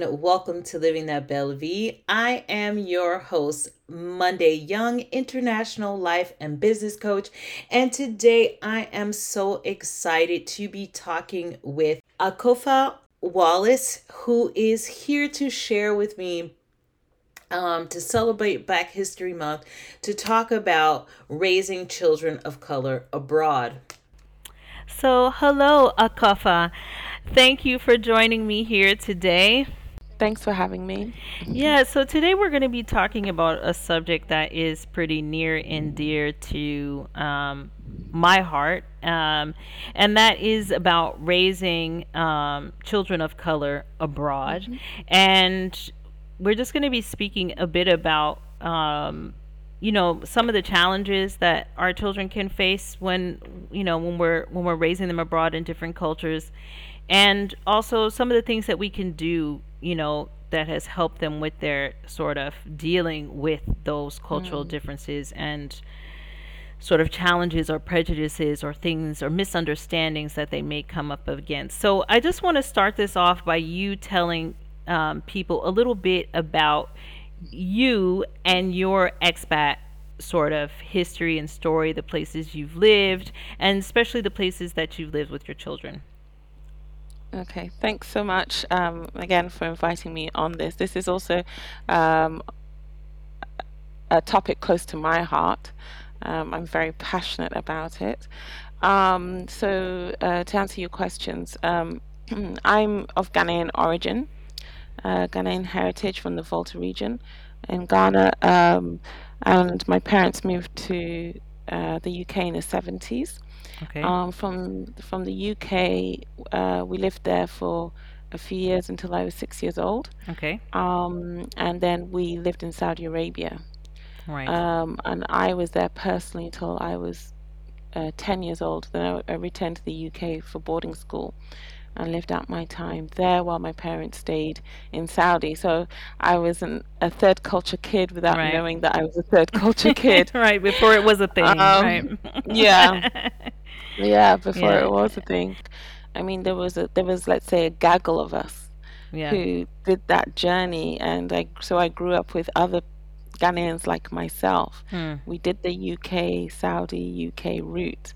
And welcome to Living That Belle Vie. I am your host, Monday Young, international life and business coach. And today I am so excited to be talking with Akofa Wallace, who is here to share with me um, to celebrate Black History Month to talk about raising children of color abroad. So, hello, Akofa. Thank you for joining me here today. Thanks for having me. Yeah, so today we're going to be talking about a subject that is pretty near and dear to um, my heart, um, and that is about raising um, children of color abroad. Mm-hmm. And we're just going to be speaking a bit about um, you know some of the challenges that our children can face when you know when we're when we're raising them abroad in different cultures and also some of the things that we can do you know that has helped them with their sort of dealing with those cultural mm. differences and sort of challenges or prejudices or things or misunderstandings that they may come up against. So I just want to start this off by you telling um, people a little bit about you and your expat sort of history and story, the places you've lived, and especially the places that you've lived with your children. Okay, thanks so much um, again for inviting me on this. This is also um, a topic close to my heart. Um, I'm very passionate about it. Um, so, uh, to answer your questions, um, I'm of Ghanaian origin uh, Ghanaian heritage from the Volta region in Ghana. Um, and my parents moved to uh, the UK in the 70s. Okay. Um, from from the UK, uh, we lived there for a few years until I was six years old. Okay. Um, and then we lived in Saudi Arabia. Right. Um, and I was there personally until I was uh, 10 years old. Then I, I returned to the UK for boarding school and lived out my time there while my parents stayed in Saudi. So I was an, a third culture kid without right. knowing that I was a third culture kid. right, before it was a thing. Um, right. yeah. Yeah, before yeah. it was a thing. I mean, there was a there was let's say a gaggle of us yeah. who did that journey, and I so I grew up with other Ghanaians like myself. Hmm. We did the UK Saudi UK route,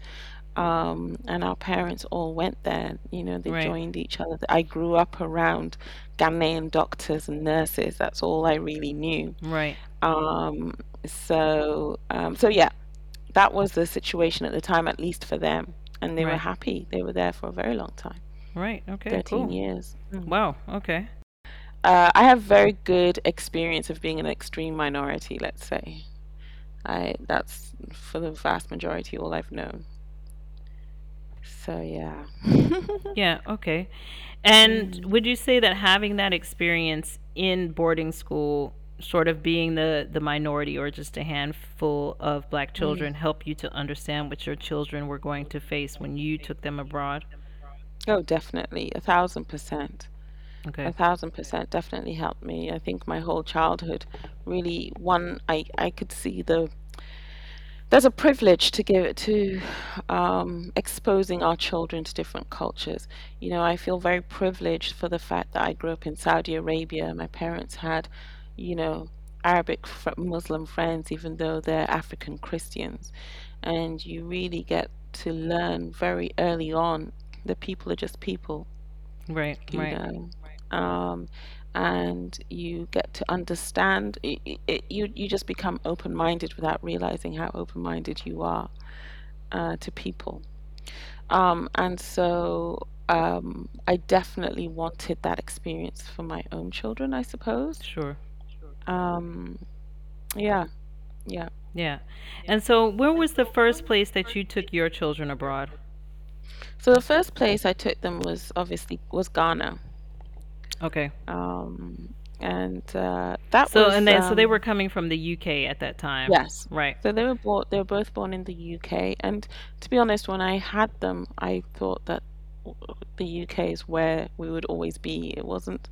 um, and our parents all went there. You know, they right. joined each other. I grew up around Ghanaian doctors and nurses. That's all I really knew. Right. Um, so, um, so yeah, that was the situation at the time, at least for them, and they right. were happy. They were there for a very long time. Right. Okay. Thirteen cool. years. Mm. Wow. Okay. Uh, I have very good experience of being an extreme minority. Let's say, I that's for the vast majority all I've known. So yeah. yeah, okay. And mm. would you say that having that experience in boarding school sort of being the the minority or just a handful of black mm. children mm. help you to understand what your children were going to face when you took them abroad? Oh, definitely. A thousand percent. Okay. A thousand percent definitely helped me. I think my whole childhood really one I I could see the there's a privilege to give it to um, exposing our children to different cultures. You know, I feel very privileged for the fact that I grew up in Saudi Arabia. My parents had, you know, Arabic Muslim friends, even though they're African Christians. And you really get to learn very early on that people are just people. Right, right. Know? Um, and you get to understand it, it, you you just become open minded without realizing how open minded you are uh, to people. Um, and so um, I definitely wanted that experience for my own children I suppose. Sure. Um, yeah. Yeah. Yeah. And so where was the first place that you took your children abroad? So the first place I took them was obviously was Ghana Okay. Um, and uh, that so was and then so they um, were coming from the UK at that time. yes. Right. So they were born. They were both born in the UK. And to be honest, when I had them, I thought that the UK is where we would always be. It wasn't.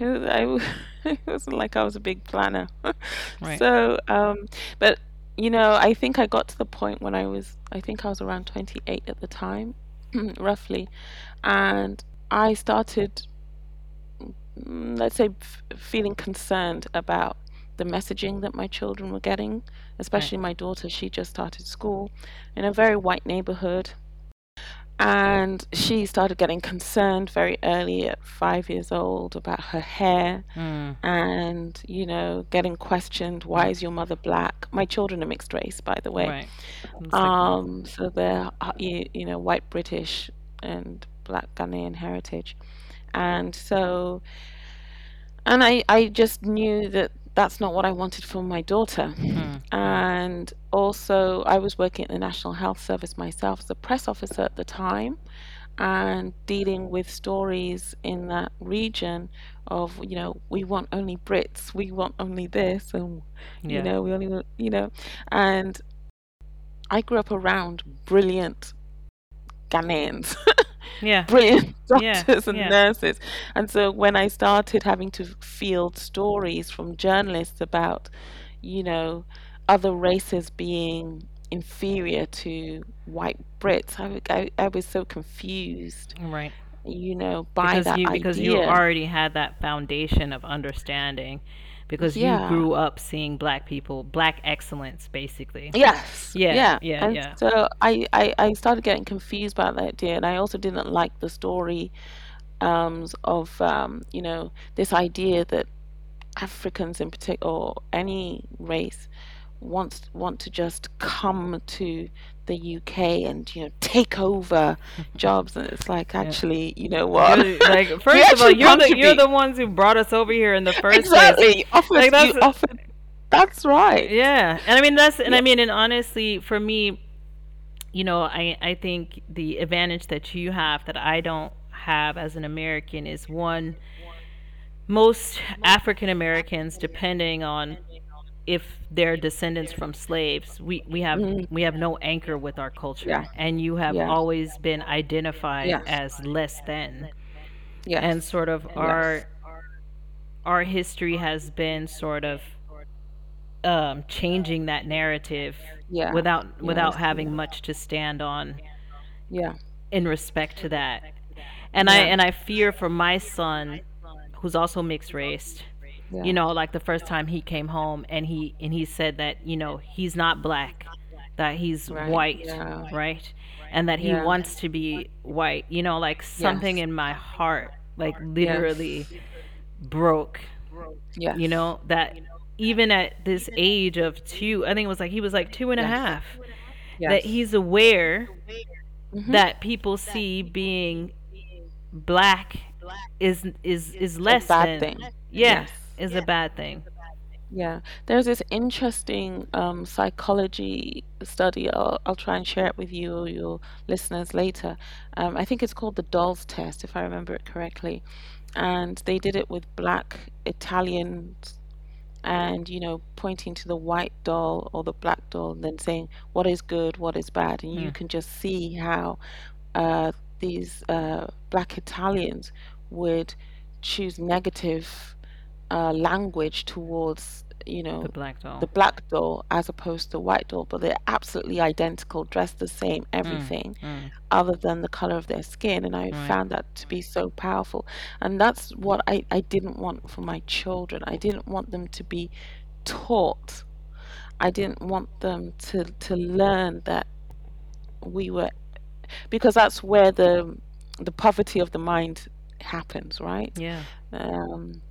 I, it wasn't like I was a big planner. Right. So, um, but you know, I think I got to the point when I was. I think I was around 28 at the time, roughly, and I started let's say, f- feeling concerned about the messaging that my children were getting, Right. especially my daughter. She just started school in a very white neighborhood. And she started getting concerned very early at five years old about her hair Mm. and, you know, getting questioned, why is your mother black? My children are mixed race, by the way. Right. Um, so they're, uh, you, you know, white British and black Ghanaian heritage. And so, and I, I just knew that that's not what I wanted for my daughter. mm, And also, I was working at the National Health Service myself as a press officer at the time and dealing with stories in that region of, you know, we want only Brits, we want only this, and, you know, we only, want- you know, and I grew up around brilliant Ghanaians. Yeah. brilliant Yeah. doctors and Yeah. nurses. And so when I started having to field stories from journalists about, you know, other races being inferior to white Brits, I I was so confused, Right. you know, by Because that you because you already had that foundation of understanding because you grew up seeing black people, black excellence basically. Yes. Yeah, Yeah. yeah, And yeah. so I, I, I started getting confused about that idea. And I also didn't like the story um, of, um, you know, this idea that Africans in particular, or any race, wants want to just come to the UK and you know take over jobs, and it's like actually, you know what? You're, like first of all, you're the you're the ones who brought us over here in the first place. exactly. Offers Like, you that's- offered. That's right. Yeah, and I mean that's and I mean and honestly, for me, you know, I I think the advantage that you have that I don't have as an American is one. Most African Americans, depending on if they're descendants from slaves, we we have Mhm. we have no anchor with our culture, Yeah. and you have Yeah. always been identified Yes. as less than, Yes. and sort of Yes. our our history has been sort of um, changing that narrative yeah. without Yeah, without having see. much to stand on Yeah. in respect to that. And I and I fear for my son, who's also mixed race. Yeah. You know, like the first time he came home and he and he said that you know he's not black, that he's Right, white, yeah. right, and that he Yeah. wants to be white. You know, like something Yes. in my heart, like literally broke. Yes. You know that even at this age of two, I think it was like he was like two and a half. Yes. That he's aware Mhm. that people see being black is is is less bad than thing. yeah Yes. Is a bad thing Yeah, there's this interesting um, psychology study. I'll, I'll try and share it with you or your listeners later. Um, I think it's called the Dolls Test, if I remember it correctly. And they did it with black Italians and, you know, pointing to the white doll or the black doll and then saying what is good, what is bad. And you Hmm. can just see how uh, these uh, black Italians would choose negative uh, language towards, you know, the black doll the black doll as opposed to white doll, but they're absolutely identical, dressed the same, everything, Mm. other than the color of their skin. And I Right. found that to be so powerful. And that's what I, I didn't want for my children. I didn't want them to be taught. I didn't want them to, to learn that we were, because that's where the the poverty of the mind happens, right? yeah Um,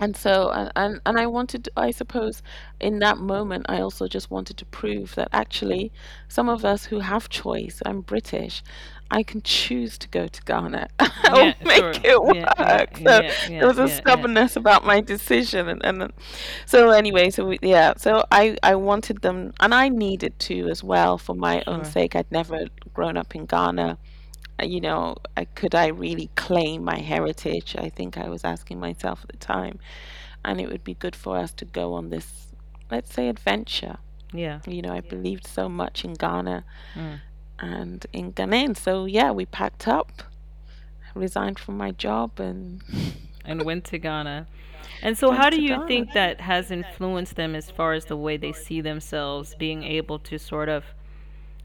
and so and, and and I wanted I suppose in that moment I also just wanted to prove that actually some of us who have choice I'm British I can choose to go to Ghana I'll Yeah, make sure. it Yeah, work yeah, so yeah, yeah, there was a yeah, yeah. stubbornness about my decision and, and so anyway so we, yeah so I I wanted them and I needed to as well for my own Sure. sake I'd never grown up in Ghana you know, I, could I really claim my heritage? I think I was asking myself at the time. And it would be good for us to go on this, let's say, adventure. yeah You know, I believed so much in Ghana Mm. and in Ghana. So, yeah, we packed up, resigned from my job, and and went to Ghana and so Went how do you Ghana. think that has influenced them as far as the way they see themselves being able to sort of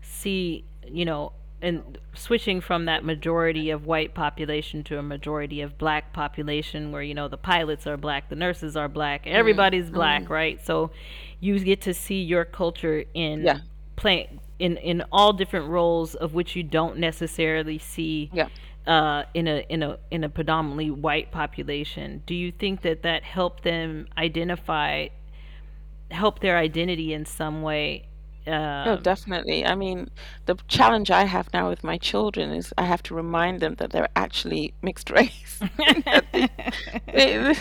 see you know and switching from that majority of white population to a majority of black population where you know the pilots are black the nurses are black Mm, everybody's black mm, right so you get to see your culture in yeah, play in in all different roles of which you don't necessarily see yeah. uh, in a in a in a predominantly white population. Do you think that that helped them identify, help their identity in some way? Oh, Um, definitely. I mean, the challenge I have now with my children is I have to remind them that they're actually mixed race. That they, they,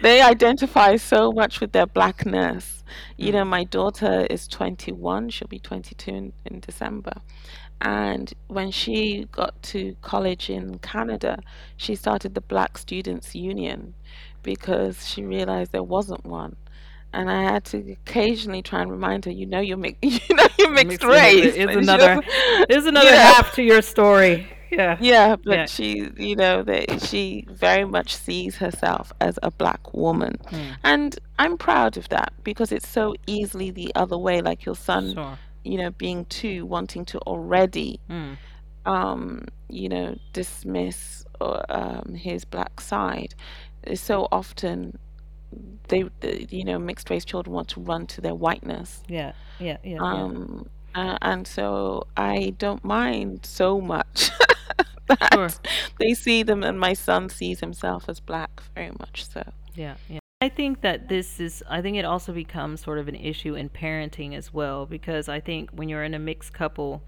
they identify so much with their blackness. You know, mm, my daughter is 21, she'll be 22 in, in December. And when she got to college in Canada, she started the Black Students Union because she realized there wasn't one. And I had to occasionally try and remind her, you know, you're mi- you know, you're mixed mixed race. is another is another know, half to your story. Yeah, yeah, yeah. but she, you know, that she very much sees herself as a black woman. Mm, And I'm proud of that because it's so easily the other way, like your son, sure. you know, being too wanting to already Mm, um, you know, dismiss or, um, his black side. Uh, So often they, the, you know, mixed race children want to run to their whiteness. yeah, yeah, yeah, yeah. Um, uh, and so I don't mind so much Sure. they see them, and my son sees himself as black very much so. Yeah, yeah. I think that this is, I think it also becomes sort of an issue in parenting as well, because I think when you're in a mixed couple,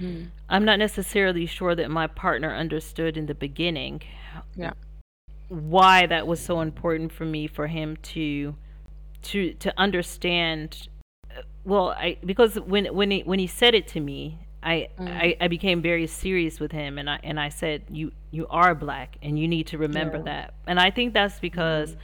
Mm. I'm not necessarily sure that my partner understood in the beginning Yeah, why that was so important for me for him to to to understand uh, well I because when when he when he said it to me I, mm. I I became very serious with him and I and I said you you are black and you need to remember yeah, that and I think that's because mm.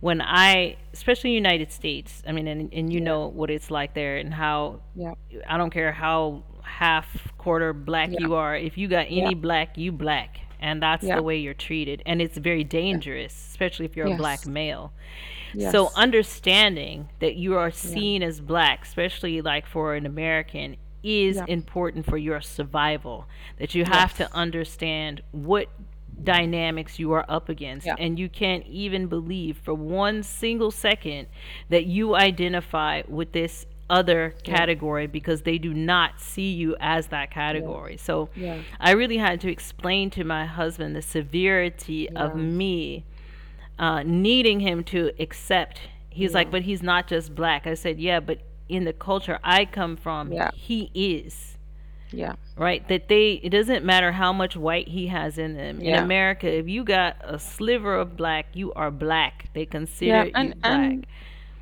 when I especially United States I mean and, and you yeah, know what it's like there and how yeah, I don't care how half quarter black you are. If you got any black, you black. And that's yeah, the way you're treated. And it's very yeah. dangerous, especially if you're a black Yes, male. So understanding that you are yeah, seen as black, especially like for an American, is yeah, important for your survival. That you have to understand what dynamics you are up against. yeah, And you can't even believe for one single second that you identify with this other yeah, category because they do not see you as that yeah, category. So yeah, I really had to explain to my husband the severity of me uh, needing him to accept. He's like, but he's not just black. I said, yeah, but in the culture I come from, yeah, he is. Yeah, right? That they it doesn't matter how much white he has in them. In america if you got a sliver of black you are black. They yeah, consider you and black. and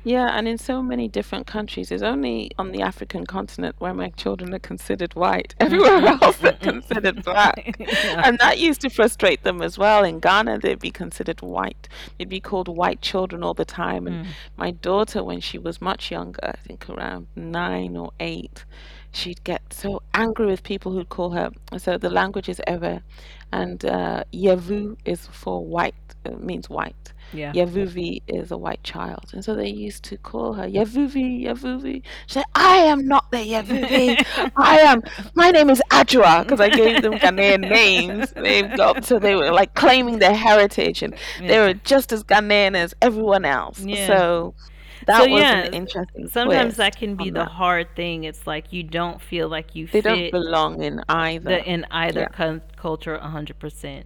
Yeah, and in so many different countries, it's only on the African continent where my children are considered white. Everywhere mm, else, they're considered black. yeah And that used to frustrate them as well. In Ghana, they'd be considered white. They'd be called white children all the time. And mm, my daughter, when she was much younger, I think around nine or eight, she'd get so angry with people who'd call her. So the language is Ewe, and uh, Yevu is for white, it means white. Yeah Yavuvi is a white child. And so they used to call her Yavuvi, Yavuvi. She said, I am not the Yavuvi. I am, my name is Adjua, because I gave them Ghanaian names. They've got, so they were like claiming their heritage and they were just as Ghanaian as everyone else. yeah So so that was an interesting sometimes that can be the that. hard thing it's like you don't feel like you They don't belong in the either. in either Yeah. cul- culture 100%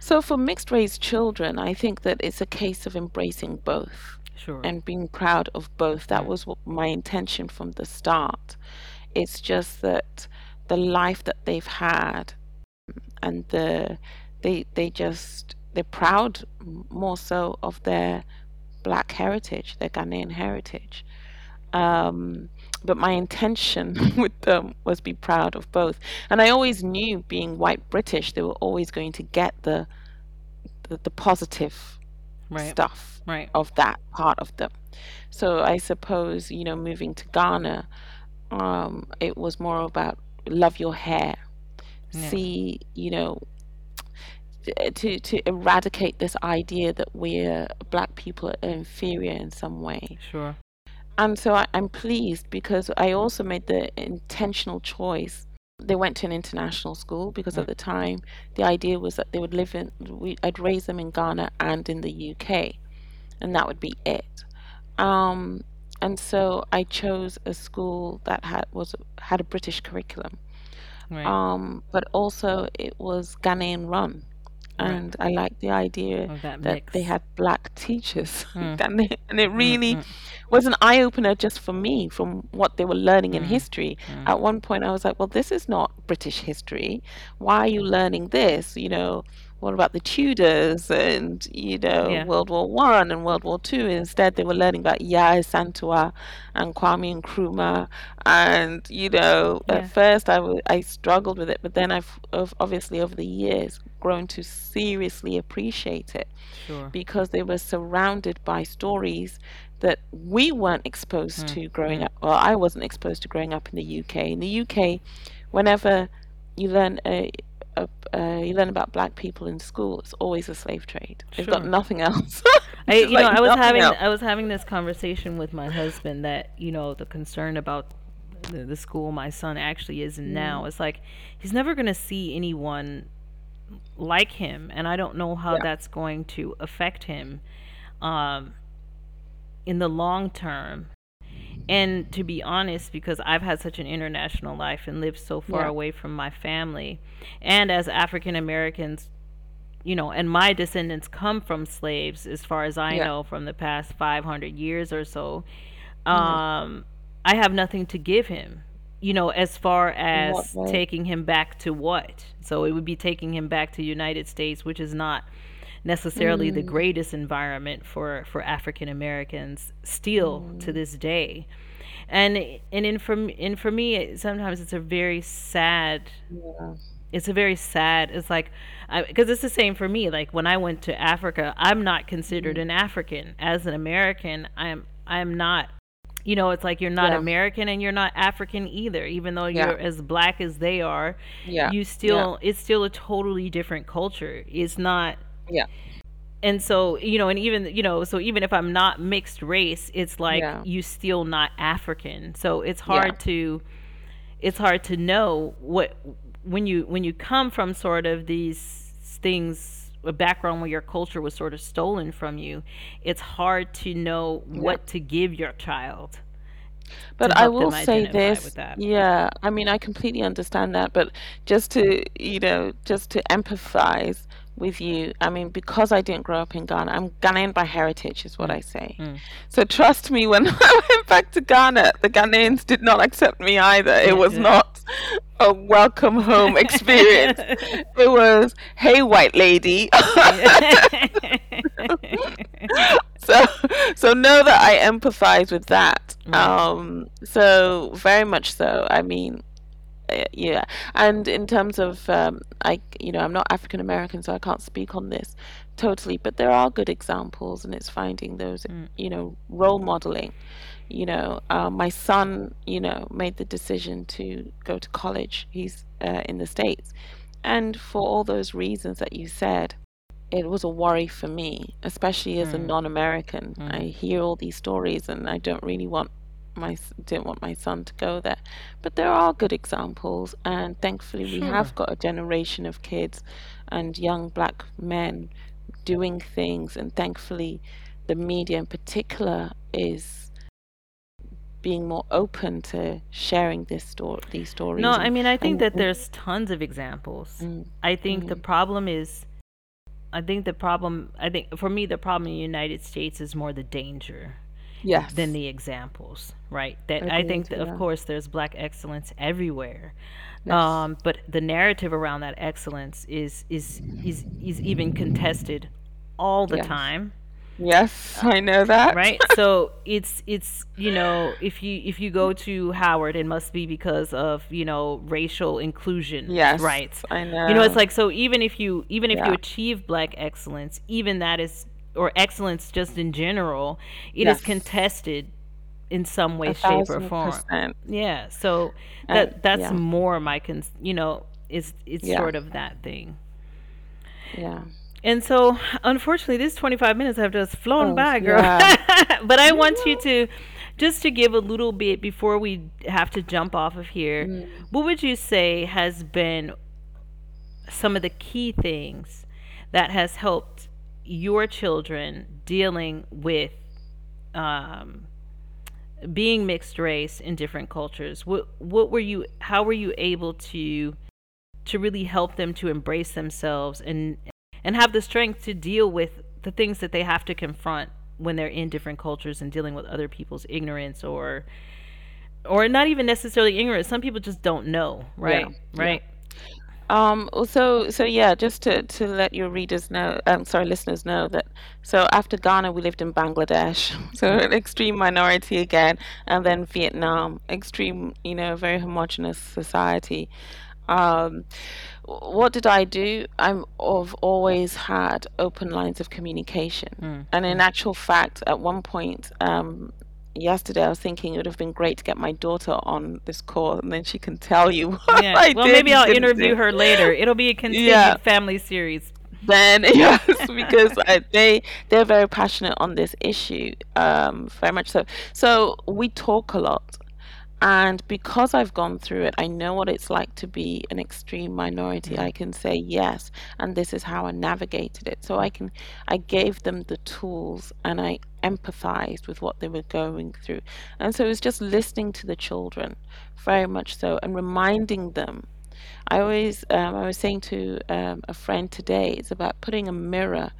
So for mixed race children, I think that it's a case of embracing both sure and being proud of both. That was what my intention from the start. It's just that the life that they've had and the they they just they're proud m- more so of their black heritage, their Ghanaian heritage. Um, but my intention with them was be proud of both. And I always knew being white British, they were always going to get the the, the positive right stuff right of that part of them. So I suppose, you know, moving to Ghana, um, it was more about love your hair. yeah See, you know, to to eradicate this idea that we're black people are inferior in some way. sure And so I, I'm pleased because I also made the intentional choice. They went to an international school because at the time the idea was that they would live in we, I'd raise them in Ghana and in the UK and that would be it. Um, and so I chose a school that had was had a British curriculum. Right. um, but also it was Ghanaian run Right. and I liked the idea Of that that they mix. had black teachers Mm. And it Mm, really mm, was an eye opener just for me from what they were learning in mm, history. mm. At one point, I was like, well, this is not British history. Why are you learning this? You know, what about the Tudors and, you know, Yeah. World War One and World War Two? Instead, they were learning about Yaa Asantewaa and Kwame Nkrumah. And, you know, Yeah. at first I, w- I struggled with it, but then I've ov- obviously over the years grown to seriously appreciate it Sure. because they were surrounded by stories that we weren't exposed Mm, to growing mm. up. Well, I wasn't exposed to growing up in the UK. In the UK, whenever you learn a uh, you learn about black people in school, it's always a slave trade. They've got nothing else. I, It's you know, I was having else. I was having this conversation with my husband that you know the concern about the, the school my son actually is in now. Mm. It's like he's never going to see anyone like him, and I don't know how Yeah. that's going to affect him um, in the long term. And to be honest, because I've had such an international life and lived so far Yeah. away from my family, and as African Americans, you know, and my descendants come from slaves, as far as I Yeah. know, from the past 500 years or so. Mhm. Um, I have nothing to give him, you know, as far as taking him back to what. So it would be taking him back to United States, which is not necessarily the Mm. greatest environment for for African Americans still to Mm. this day. And and in for and for me, sometimes it's a very sad Yeah. it's a very sad it's like because it's the same for me like when i went to africa i'm not considered Mhm. an african as an american i'm i'm not you know it's like you're not Yeah. american and you're not african either even though you're as black as they are Yeah. you Yeah. still it's still a totally different culture it's not Yeah. and so you know and even you know so even if i'm not mixed race it's like Yeah. you still not african so it's Yeah. hard to it's hard to know what when you when you come from sort of these things a background where your culture was sort of stolen from you it's hard to know Yeah. what to give your child But I will say this, yeah, I mean, I completely understand that, but just to, you know, just to empathize with you, I mean, because I didn't grow up in Ghana, I'm Ghanaian by heritage, is what mm, I say. mm. So trust me, when I went back to Ghana, the Ghanaians did not accept me either. It was not a welcome home experience. It was, hey, white lady. so so know that I empathize with that. right Um, so very much so. I mean, yeah. And in terms of, um, I, you know, I'm not African American, so I can't speak on this totally. But there are good examples, and it's finding those, mm, you know, role modeling. You know, uh, my son, you know, made the decision to go to college. He's uh, in the States, and for all those reasons that you said, it was a worry for me, especially as a mm, non-American. I mm. hear all these stories, and I don't really want my didn't want my son to go there. But there are good examples, and thankfully we sure have got a generation of kids and young black men doing things, and thankfully the media in particular is being more open to sharing this story, these stories. no stories, i and mean i think and, that there's tons of examples mm, i think the mm, problem is I think the problem, I think for me, the problem in the United States is more the danger than the examples, right? That I agreed, think that, of yeah, course, there's black excellence everywhere. yes, Um, but the narrative around that excellence is is is is even contested all the yes, time yes, I know that. right so it's it's you know if you if you go to howard it must be because of you know racial inclusion Yes, rights I know. you know it's like so even if you even if you achieve black excellence even that is or excellence just in general it is Yes. contested in some way shape or form percent. yeah so And that that's yeah, more my cons you know it's it's yeah, sort of that thing yeah. and so, unfortunately, these 25 minutes have just flown Oh, by, girl. yeah. but I want you to just to give a little bit before we have to jump off of here, Mm. what would you say has been some of the key things that has helped your children dealing with um, being mixed race in different cultures? What what were you? How were you able to to really help them to embrace themselves and and have the strength to deal with the things that they have to confront when they're in different cultures and dealing with other people's ignorance or or not even necessarily ignorance. Some people just don't know, right? Yeah, yeah. Um, so, so yeah, just to, to let your readers know, um, sorry, listeners know that, so after Ghana, we lived in Bangladesh, so an extreme minority again, and then Vietnam, extreme, you know, very homogenous society. Um, what did I do? I'm, I've always had open lines of communication. Mm. And in actual fact, at one point, um, yesterday, I was thinking it would have been great to get my daughter on this call, and then she can tell you what Yeah. I Well, did maybe I'll interview do. her later. It'll be a continued Yeah. family series. Then yes, because I, they they're very passionate on this issue, um, very much so. So we talk a lot, and because I've gone through it, I know what it's like to be an extreme minority. Mm. I can say yes, and this is how I navigated it. So I can, I gave them the tools, and I empathized with what they were going through, and so it was just listening to the children, very much so, and reminding them I always, um, I was saying to um, a friend today, it's about putting a mirror,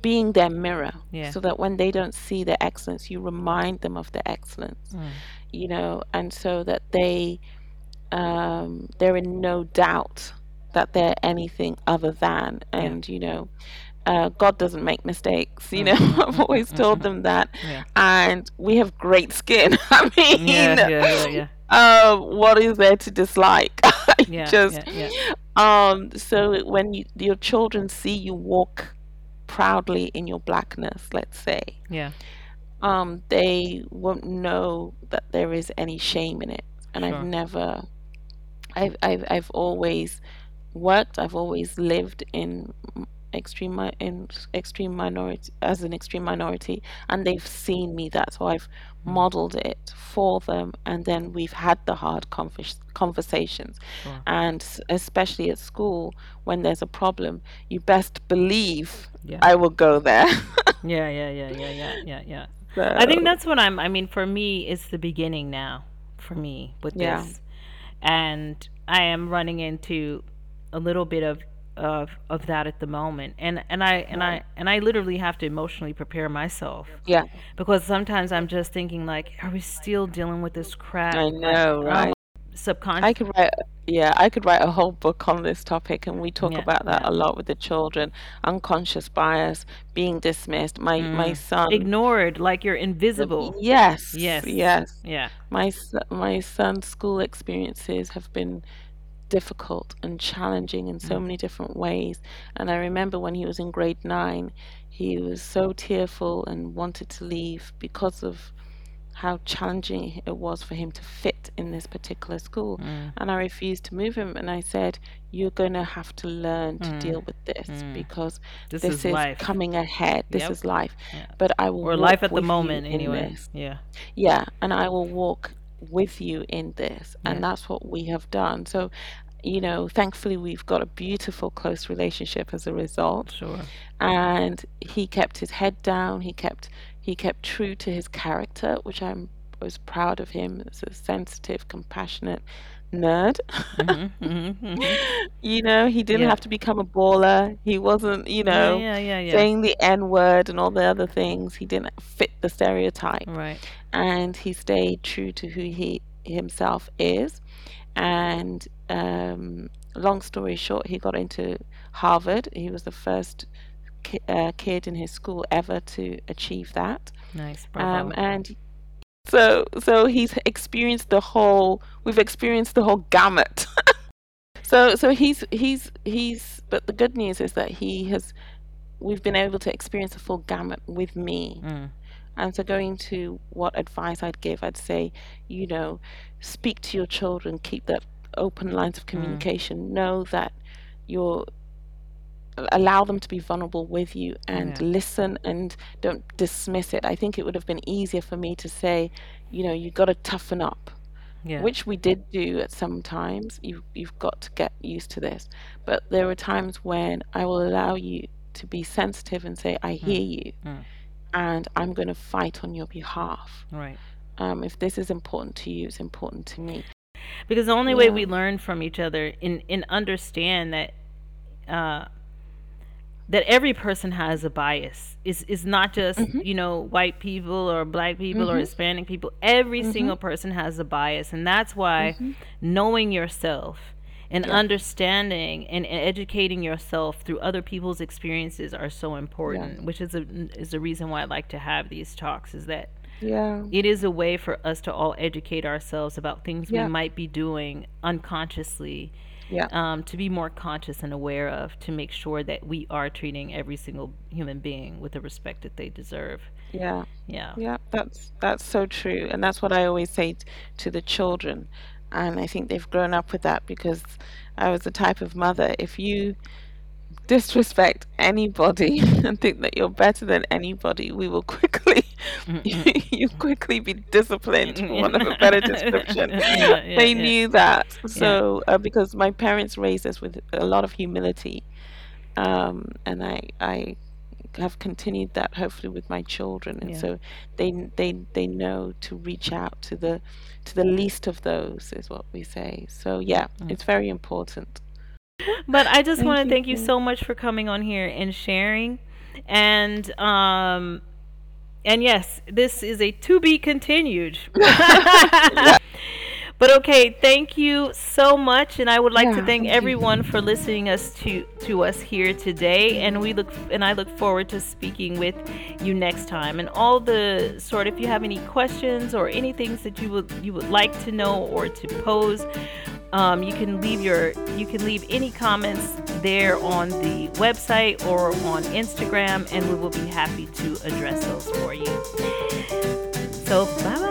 being their mirror, Yeah. so that when they don't see their excellence, you remind them of their excellence, Mm. You know, and so that they, um, they're in no doubt that they're anything other than, Yeah. and you know, uh, God doesn't make mistakes, you know. I've always mm, told them that, Yeah. and we have great skin. I mean, Yeah. Yeah. Yeah. Yeah. uh, what is there to dislike? Yeah. just Yeah. Yeah. um, so when you, your children see you walk proudly in your blackness, let's say, Yeah. Um, they won't know that there is any shame in it. And I've Sure. never, I've, I've, I've always worked. I've always lived in m- extreme mi- in s- extreme minority as an extreme minority, and they've seen me that. So I've Mm. modeled it for them, and then we've had the hard convers- conversations Sure. and s- especially at school when there's a problem you best believe Yeah. i will go there Yeah. Yeah. Yeah. Yeah. Yeah. Yeah. Yeah. I think that's what I'm. I mean, for me, it's the beginning now. For me, with yeah this, and I am running into a little bit of of of that at the moment, and and I and right I and I literally have to emotionally prepare myself yeah because sometimes I'm just thinking like, are we still dealing with this crap? i know oh, right i could write yeah i could write a whole book on this topic and we talk Yeah. about that Yeah. a lot with the children unconscious bias being dismissed my my Mm. son Ignored, like you're invisible. yes Yes. yes Yeah. my my son's school experiences have been difficult and challenging in so Mm. many different ways. And I remember when he was in grade nine, he was so tearful and wanted to leave because of how challenging it was for him to fit in this particular school. Mm. And I refused to move him. And I said, You're going to have to learn to Mm. deal with this Mm. because This this is is life. coming ahead. This Yep. is life. Yeah. But I will Or life at the moment, anyway. this. Yeah. Yeah, and I will walk with you in this. Yeah. And that's what we have done. So, you know, thankfully, we've got a beautiful, close relationship as a result. Sure. And he kept his head down. He kept he kept true to his character, which I'm was proud of him as a sensitive, compassionate nerd. Mhm. Mhm. Mhm. you know, he didn't Yeah. have to become a baller. He wasn't, you know. Yeah. Yeah. saying the N word and all the other things. He didn't fit the stereotype Right. and he stayed true to who he himself is. And um, long story short, he got into Harvard. He was the first ki- uh, kid in his school ever to achieve that. Nice. Um, and so, so he's experienced the whole. We've experienced the whole gamut. so, so he's he's he's. But the good news is that he has. We've been able to experience the full gamut with me. Mm. And so, going to what advice I'd give, I'd say, you know, speak to your children, keep that open lines of Mm. communication. Know that you're, allow them to be vulnerable with you and Yeah. listen and don't dismiss it. I think it would have been easier for me to say, you know, you've got to toughen up. Yeah. Which we did do at some times. You you've got to get used to this. But there are times when I will allow you to be sensitive and say, I hear Mm. you Mm. and I'm going to fight on your behalf. Right. Um, if this is important to you, it's important to me. Because the only way we learn from each other and, and understand that uh, that every person has a bias is is not just Mhm. you know white people or black people or Mhm. Hispanic people. Every Mhm. single person has a bias, and that's why Mhm. knowing yourself and Yeah. understanding and educating yourself through other people's experiences are so important. Which is a is a reason why I like to have these talks. Is that Yeah. it is a way for us to all educate ourselves about things Yeah. we might be doing unconsciously Yeah. um, to be more conscious and aware of to make sure that we are treating every single human being with the respect that they deserve Yeah. yeah Yeah, that's that's so true, and that's what I always say t- to the children, and I think they've grown up with that because I was the type of mother. If you disrespect anybody and think that you're better than anybody, we will quickly you quickly be disciplined, for want of a better description. Yeah, yeah, they yeah. knew that, so uh, because my parents raised us with a lot of humility, um, and I I have continued that hopefully with my children and Yeah. so they they they know to reach out to the to the least of those is what we say so yeah Mm. it's very important but i just Thank want to you, thank you so much for coming on here and sharing and um and yes this is a to be continued But okay, thank you so much, and I would like to Yeah, thank thank you. everyone for listening us to to us here today. And we look and I look forward to speaking with you next time. And all the sort, if you have any questions or any things that you would you would like to know or to pose, um, you can leave your you can leave any comments there on the website or on Instagram, and we will be happy to address those for you. So bye bye.